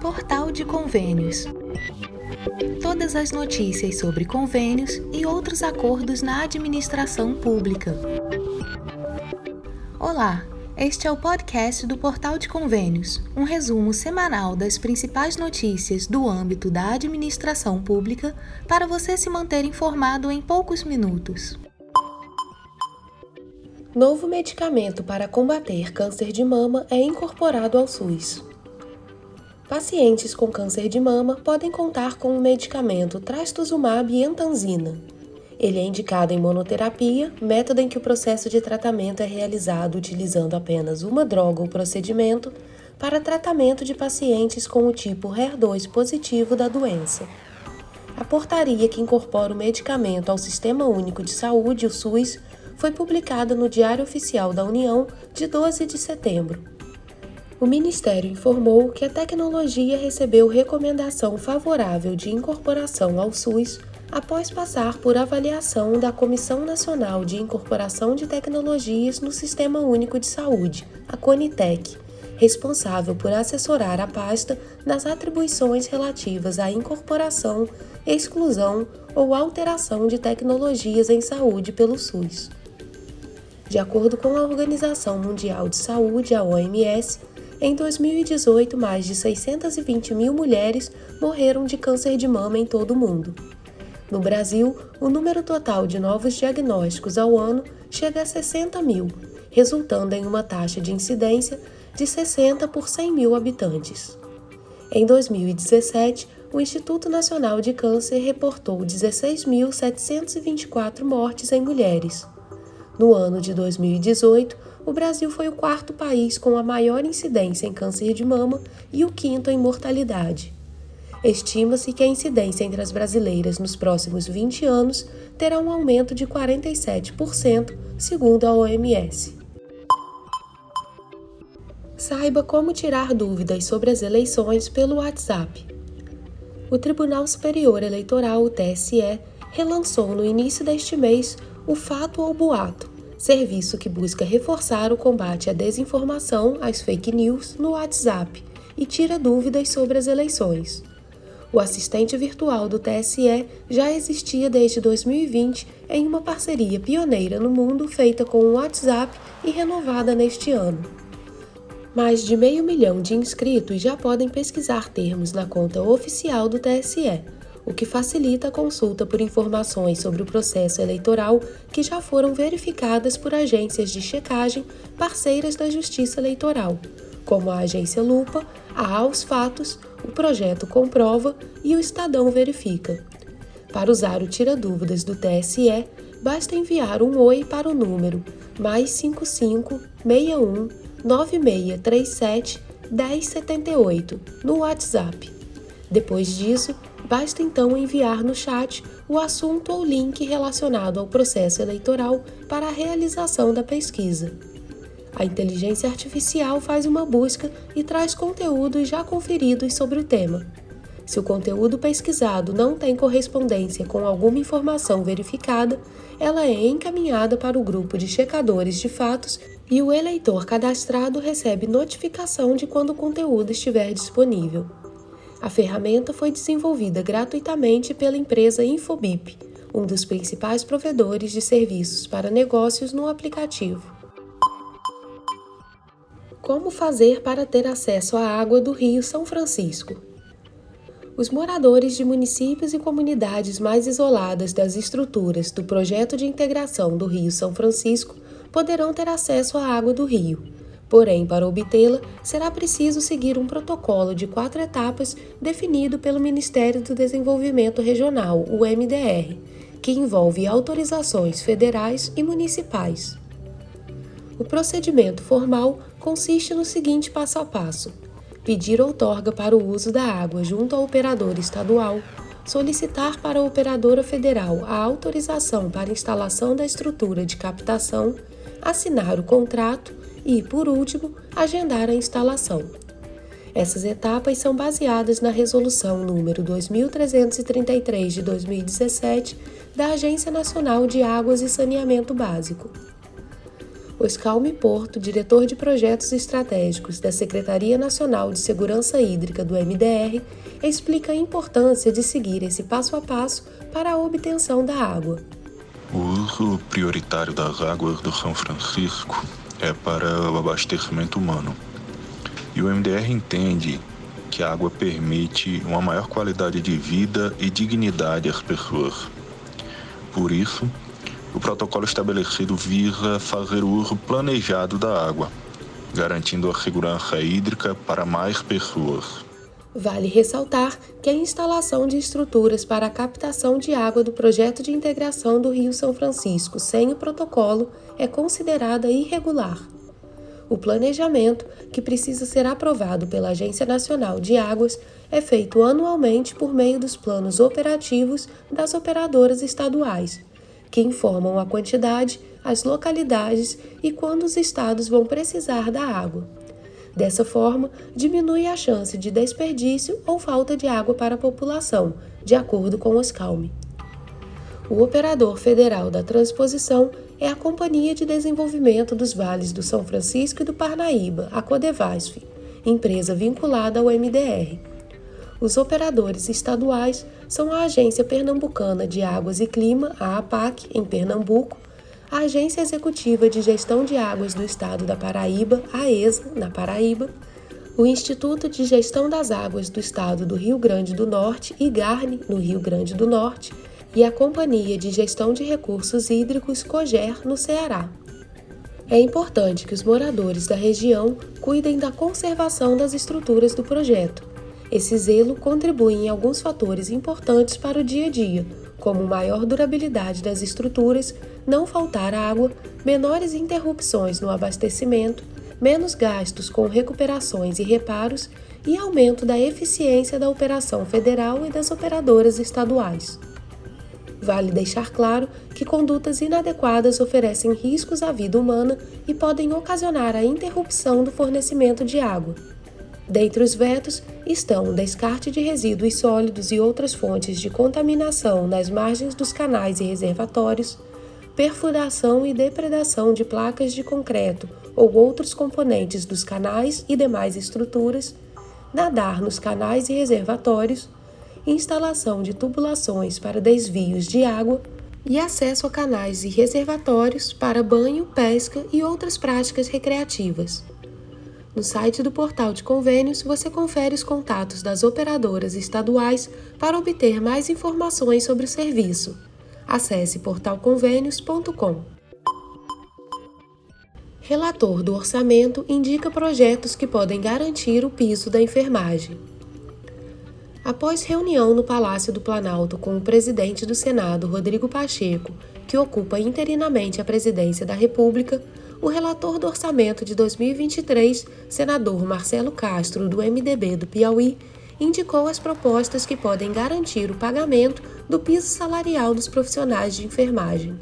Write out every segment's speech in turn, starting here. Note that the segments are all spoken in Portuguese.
Portal de Convênios. Todas as notícias sobre convênios e outros acordos na administração pública. Olá, este é o podcast do Portal de Convênios, um resumo semanal das principais notícias do âmbito da administração pública para você se manter informado em poucos minutos. Novo medicamento para combater câncer de mama é incorporado ao SUS. Pacientes com câncer de mama podem contar com o medicamento trastuzumab e entanzina. Ele é indicado em monoterapia, método em que o processo de tratamento é realizado utilizando apenas uma droga ou procedimento para tratamento de pacientes com o tipo HER2 positivo da doença. A portaria que incorpora o medicamento ao Sistema Único de Saúde, o SUS, foi publicada no Diário Oficial da União de 12 de setembro. O Ministério informou que a tecnologia recebeu recomendação favorável de incorporação ao SUS após passar por avaliação da Comissão Nacional de Incorporação de Tecnologias no Sistema Único de Saúde, a CONITEC, responsável por assessorar a pasta nas atribuições relativas à incorporação, exclusão ou alteração de tecnologias em saúde pelo SUS. De acordo com a Organização Mundial de Saúde, a OMS, em 2018, mais de 620 mil mulheres morreram de câncer de mama em todo o mundo. No Brasil, o número total de novos diagnósticos ao ano chega a 60 mil, resultando em uma taxa de incidência de 60 por 100 mil habitantes. Em 2017, o Instituto Nacional de Câncer reportou 16.724 mortes em mulheres. No ano de 2018, o Brasil foi o quarto país com a maior incidência em câncer de mama e o quinto em mortalidade. Estima-se que a incidência entre as brasileiras nos próximos 20 anos terá um aumento de 47%, segundo a OMS. Saiba como tirar dúvidas sobre as eleições pelo WhatsApp. O Tribunal Superior Eleitoral, o TSE, relançou no início deste mês o Fato ou Boato, serviço que busca reforçar o combate à desinformação, às fake news, no WhatsApp e tira dúvidas sobre as eleições. O assistente virtual do TSE já existia desde 2020 em uma parceria pioneira no mundo feita com o WhatsApp e renovada neste ano. Mais de meio milhão de inscritos já podem pesquisar termos na conta oficial do TSE o que facilita a consulta por informações sobre o processo eleitoral que já foram verificadas por agências de checagem parceiras da Justiça Eleitoral, como a Agência Lupa, a Aos Fatos, o Projeto Comprova e o Estadão Verifica. Para usar o Tira Dúvidas do TSE, basta enviar um oi para o número mais 55 61 9637 1078 no WhatsApp. Depois disso, Basta então enviar no chat o assunto ou link relacionado ao processo eleitoral para a realização da pesquisa. A inteligência artificial faz uma busca e traz conteúdos já conferidos sobre o tema. Se o conteúdo pesquisado não tem correspondência com alguma informação verificada, ela é encaminhada para o grupo de checadores de fatos e o eleitor cadastrado recebe notificação de quando o conteúdo estiver disponível. A ferramenta foi desenvolvida gratuitamente pela empresa Infobip, um dos principais provedores de serviços para negócios no aplicativo. Como fazer para ter acesso à água do Rio São Francisco? Os moradores de municípios e comunidades mais isoladas das estruturas do projeto de integração do Rio São Francisco poderão ter acesso à água do rio Porém, para obtê-la, será preciso seguir um protocolo de quatro etapas definido pelo Ministério do Desenvolvimento Regional, o MDR, que envolve autorizações federais e municipais. O procedimento formal consiste no seguinte passo a passo: pedir outorga para o uso da água junto ao operador estadual, solicitar para a operadora federal a autorização para instalação da estrutura de captação, assinar o contrato e, por último, agendar a instalação. Essas etapas são baseadas na Resolução número 2333 de 2017 da Agência Nacional de Águas e Saneamento Básico. Oscalme Porto, diretor de projetos estratégicos da Secretaria Nacional de Segurança Hídrica do MDR, explica a importância de seguir esse passo a passo para a obtenção da água. O uso prioritário das águas do São Francisco é para o abastecimento humano. E o MDR entende que a água permite uma maior qualidade de vida e dignidade às pessoas. Por isso, o protocolo estabelecido visa fazer o uso planejado da água, garantindo a segurança hídrica para mais pessoas. Vale ressaltar que a instalação de estruturas para a captação de água do projeto de integração do Rio São Francisco sem o protocolo é considerada irregular. O planejamento, que precisa ser aprovado pela Agência Nacional de Águas, é feito anualmente por meio dos planos operativos das operadoras estaduais que informam a quantidade, as localidades e quando os estados vão precisar da água. Dessa forma, diminui a chance de desperdício ou falta de água para a população, de acordo com o SCALME. O operador federal da transposição é a Companhia de Desenvolvimento dos Vales do São Francisco e do Parnaíba, a Codevasf, empresa vinculada ao MDR. Os operadores estaduais são a Agência Pernambucana de Águas e Clima, a APAC, em Pernambuco, a Agência Executiva de Gestão de Águas do Estado da Paraíba, a ESA, na Paraíba, o Instituto de Gestão das Águas do Estado do Rio Grande do Norte, IGARNE, no Rio Grande do Norte, e a Companhia de Gestão de Recursos Hídricos, COGER, no Ceará. É importante que os moradores da região cuidem da conservação das estruturas do projeto esse zelo contribui em alguns fatores importantes para o dia a dia, como maior durabilidade das estruturas, não faltar água, menores interrupções no abastecimento, menos gastos com recuperações e reparos e aumento da eficiência da operação federal e das operadoras estaduais. Vale deixar claro que condutas inadequadas oferecem riscos à vida humana e podem ocasionar a interrupção do fornecimento de água Dentre os vetos estão o descarte de resíduos sólidos e outras fontes de contaminação nas margens dos canais e reservatórios, perfuração e depredação de placas de concreto ou outros componentes dos canais e demais estruturas, nadar nos canais e reservatórios, instalação de tubulações para desvios de água e acesso a canais e reservatórios para banho, pesca e outras práticas recreativas. No site do Portal de Convênios, você confere os contatos das operadoras estaduais para obter mais informações sobre o serviço. Acesse portalconvênios.com. Relator do orçamento indica projetos que podem garantir o piso da enfermagem. Após reunião no Palácio do Planalto com o presidente do Senado, Rodrigo Pacheco, que ocupa interinamente a presidência da República, o relator do orçamento de 2023, senador Marcelo Castro, do MDB do Piauí, indicou as propostas que podem garantir o pagamento do piso salarial dos profissionais de enfermagem.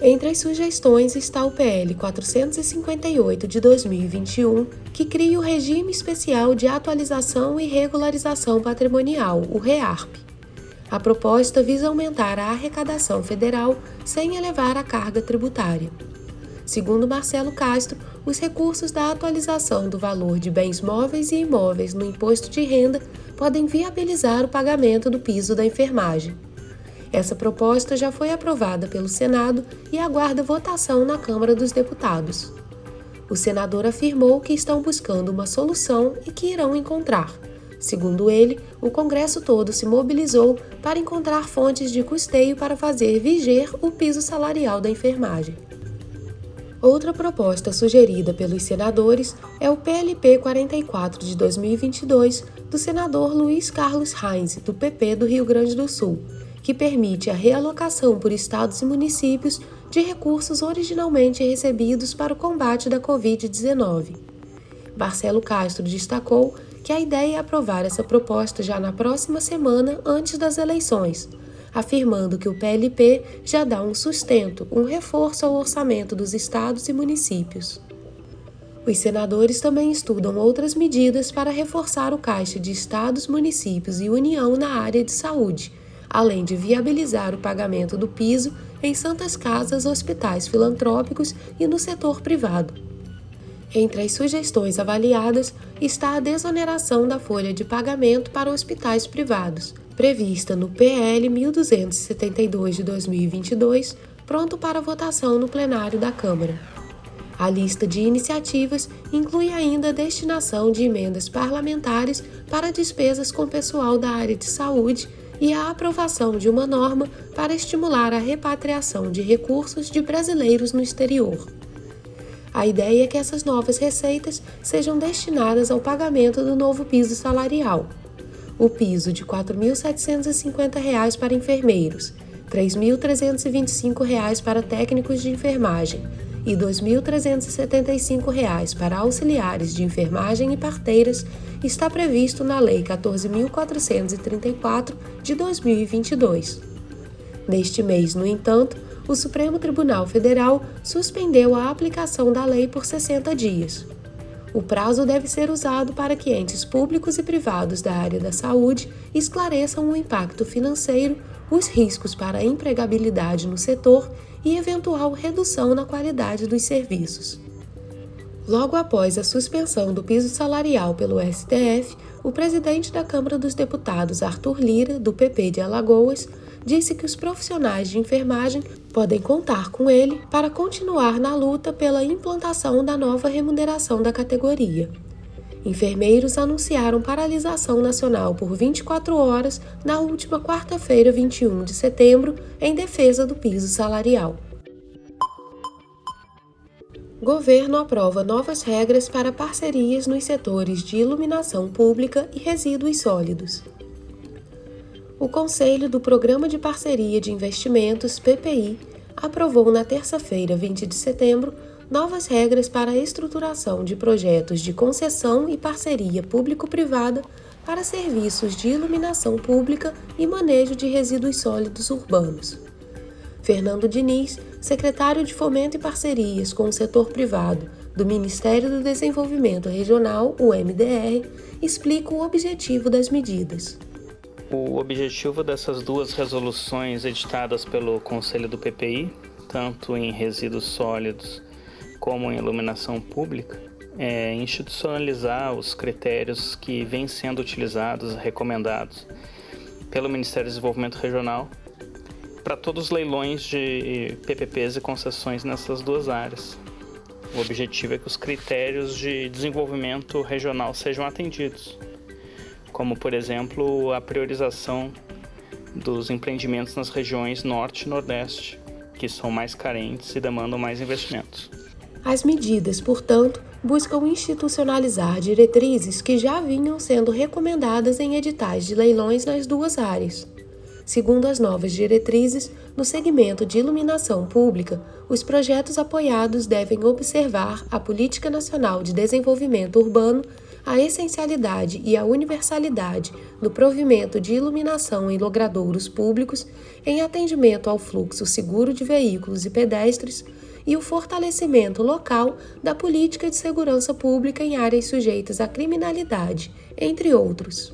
Entre as sugestões está o PL 458 de 2021, que cria o Regime Especial de Atualização e Regularização Patrimonial, o REARP. A proposta visa aumentar a arrecadação federal sem elevar a carga tributária. Segundo Marcelo Castro, os recursos da atualização do valor de bens móveis e imóveis no imposto de renda podem viabilizar o pagamento do piso da enfermagem. Essa proposta já foi aprovada pelo Senado e aguarda votação na Câmara dos Deputados. O senador afirmou que estão buscando uma solução e que irão encontrar. Segundo ele, o Congresso todo se mobilizou para encontrar fontes de custeio para fazer viger o piso salarial da enfermagem. Outra proposta sugerida pelos senadores é o PLP 44 de 2022 do senador Luiz Carlos Reis, do PP do Rio Grande do Sul, que permite a realocação por estados e municípios de recursos originalmente recebidos para o combate da Covid-19. Marcelo Castro destacou que a ideia é aprovar essa proposta já na próxima semana antes das eleições afirmando que o PLP já dá um sustento, um reforço ao orçamento dos estados e municípios. Os senadores também estudam outras medidas para reforçar o caixa de estados, municípios e União na área de saúde, além de viabilizar o pagamento do piso em santas casas, hospitais filantrópicos e no setor privado. Entre as sugestões avaliadas está a desoneração da folha de pagamento para hospitais privados, prevista no PL 1272 de 2022, pronto para votação no plenário da Câmara. A lista de iniciativas inclui ainda a destinação de emendas parlamentares para despesas com pessoal da área de saúde e a aprovação de uma norma para estimular a repatriação de recursos de brasileiros no exterior. A ideia é que essas novas receitas sejam destinadas ao pagamento do novo piso salarial o piso de R$ 4.750 para enfermeiros, R$ 3.325 para técnicos de enfermagem e R$ 2.375 para auxiliares de enfermagem e parteiras está previsto na Lei 14.434 de 2022. Neste mês, no entanto, o Supremo Tribunal Federal suspendeu a aplicação da lei por 60 dias. O prazo deve ser usado para que entes públicos e privados da área da saúde esclareçam o impacto financeiro, os riscos para a empregabilidade no setor e eventual redução na qualidade dos serviços. Logo após a suspensão do piso salarial pelo STF, o presidente da Câmara dos Deputados, Arthur Lira, do PP de Alagoas, disse que os profissionais de enfermagem podem contar com ele para continuar na luta pela implantação da nova remuneração da categoria. Enfermeiros anunciaram paralisação nacional por 24 horas na última quarta-feira, 21 de setembro, em defesa do piso salarial. Governo aprova novas regras para parcerias nos setores de iluminação pública e resíduos sólidos o Conselho do Programa de Parceria de Investimentos, PPI, aprovou na terça-feira, 20 de setembro, novas regras para a estruturação de projetos de concessão e parceria público-privada para serviços de iluminação pública e manejo de resíduos sólidos urbanos. Fernando Diniz, secretário de Fomento e Parcerias com o setor privado do Ministério do Desenvolvimento Regional, o MDR, explica o objetivo das medidas. O objetivo dessas duas resoluções editadas pelo Conselho do PPI, tanto em resíduos sólidos como em iluminação pública, é institucionalizar os critérios que vêm sendo utilizados recomendados pelo Ministério do Desenvolvimento Regional para todos os leilões de PPPs e concessões nessas duas áreas. O objetivo é que os critérios de desenvolvimento regional sejam atendidos como por exemplo a priorização dos empreendimentos nas regiões norte e nordeste, que são mais carentes e demandam mais investimentos. As medidas, portanto, buscam institucionalizar diretrizes que já vinham sendo recomendadas em editais de leilões nas duas áreas. Segundo as novas diretrizes, no segmento de iluminação pública, os projetos apoiados devem observar a Política Nacional de Desenvolvimento Urbano a essencialidade e a universalidade do provimento de iluminação em logradouros públicos em atendimento ao fluxo seguro de veículos e pedestres e o fortalecimento local da política de segurança pública em áreas sujeitas à criminalidade, entre outros.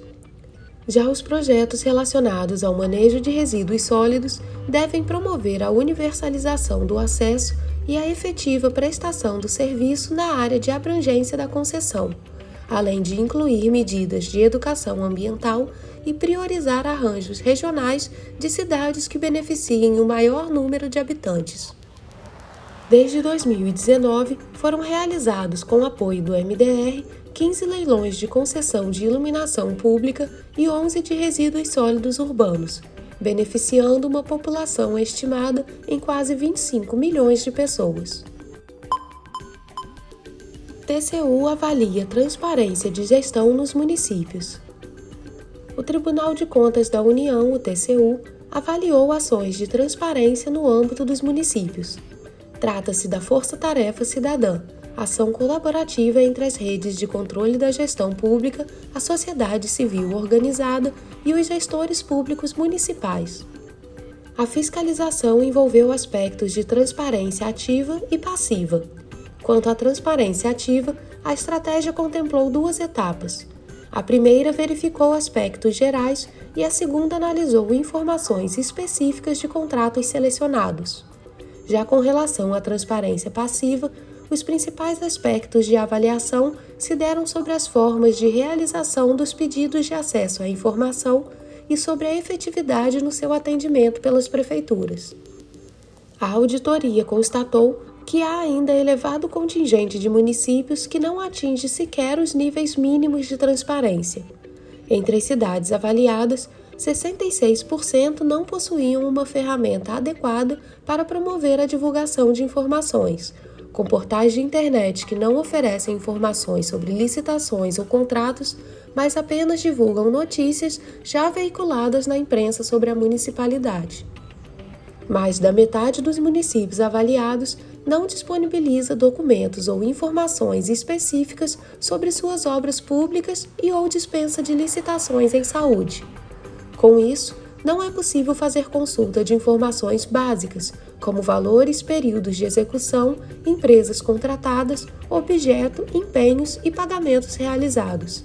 Já os projetos relacionados ao manejo de resíduos sólidos devem promover a universalização do acesso e a efetiva prestação do serviço na área de abrangência da concessão além de incluir medidas de educação ambiental e priorizar arranjos regionais de cidades que beneficiem o maior número de habitantes. Desde 2019, foram realizados, com apoio do MDR, 15 leilões de concessão de iluminação pública e 11 de resíduos sólidos urbanos, beneficiando uma população estimada em quase 25 milhões de pessoas. TCU avalia transparência de gestão nos municípios. O Tribunal de Contas da União, o TCU, avaliou ações de transparência no âmbito dos municípios. Trata-se da Força Tarefa Cidadã, ação colaborativa entre as redes de controle da gestão pública, a sociedade civil organizada e os gestores públicos municipais. A fiscalização envolveu aspectos de transparência ativa e passiva Quanto à transparência ativa, a estratégia contemplou duas etapas: A primeira verificou aspectos gerais e a segunda analisou informações específicas de contratos selecionados. Já com relação à transparência passiva, os principais aspectos de avaliação se deram sobre as formas de realização dos pedidos de acesso à informação e sobre a efetividade no seu atendimento pelas prefeituras. A auditoria constatou que há ainda elevado contingente de municípios que não atinge sequer os níveis mínimos de transparência. Entre as cidades avaliadas, 66% não possuíam uma ferramenta adequada para promover a divulgação de informações, com portais de internet que não oferecem informações sobre licitações ou contratos, mas apenas divulgam notícias já veiculadas na imprensa sobre a municipalidade. Mais da metade dos municípios avaliados não disponibiliza documentos ou informações específicas sobre suas obras públicas e ou dispensa de licitações em saúde. Com isso, não é possível fazer consulta de informações básicas, como valores, períodos de execução, empresas contratadas, objeto, empenhos e pagamentos realizados.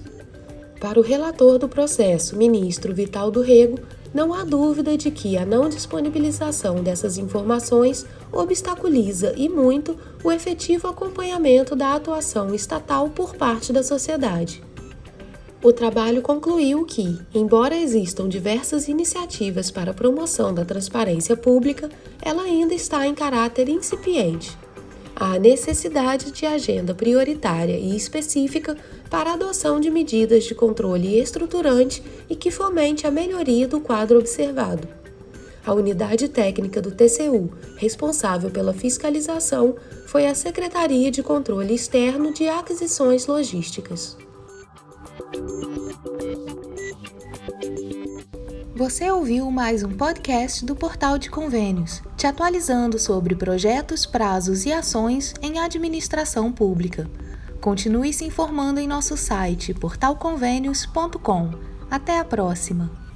Para o relator do processo, ministro Vital do Rego, não há dúvida de que a não disponibilização dessas informações obstaculiza e muito o efetivo acompanhamento da atuação estatal por parte da sociedade. O trabalho concluiu que, embora existam diversas iniciativas para a promoção da transparência pública, ela ainda está em caráter incipiente. Há necessidade de agenda prioritária e específica para a adoção de medidas de controle estruturante e que fomente a melhoria do quadro observado. A unidade técnica do TCU, responsável pela fiscalização, foi a Secretaria de Controle Externo de Aquisições Logísticas. Você ouviu mais um podcast do Portal de Convênios, te atualizando sobre projetos, prazos e ações em administração pública. Continue se informando em nosso site portalconvênios.com. Até a próxima!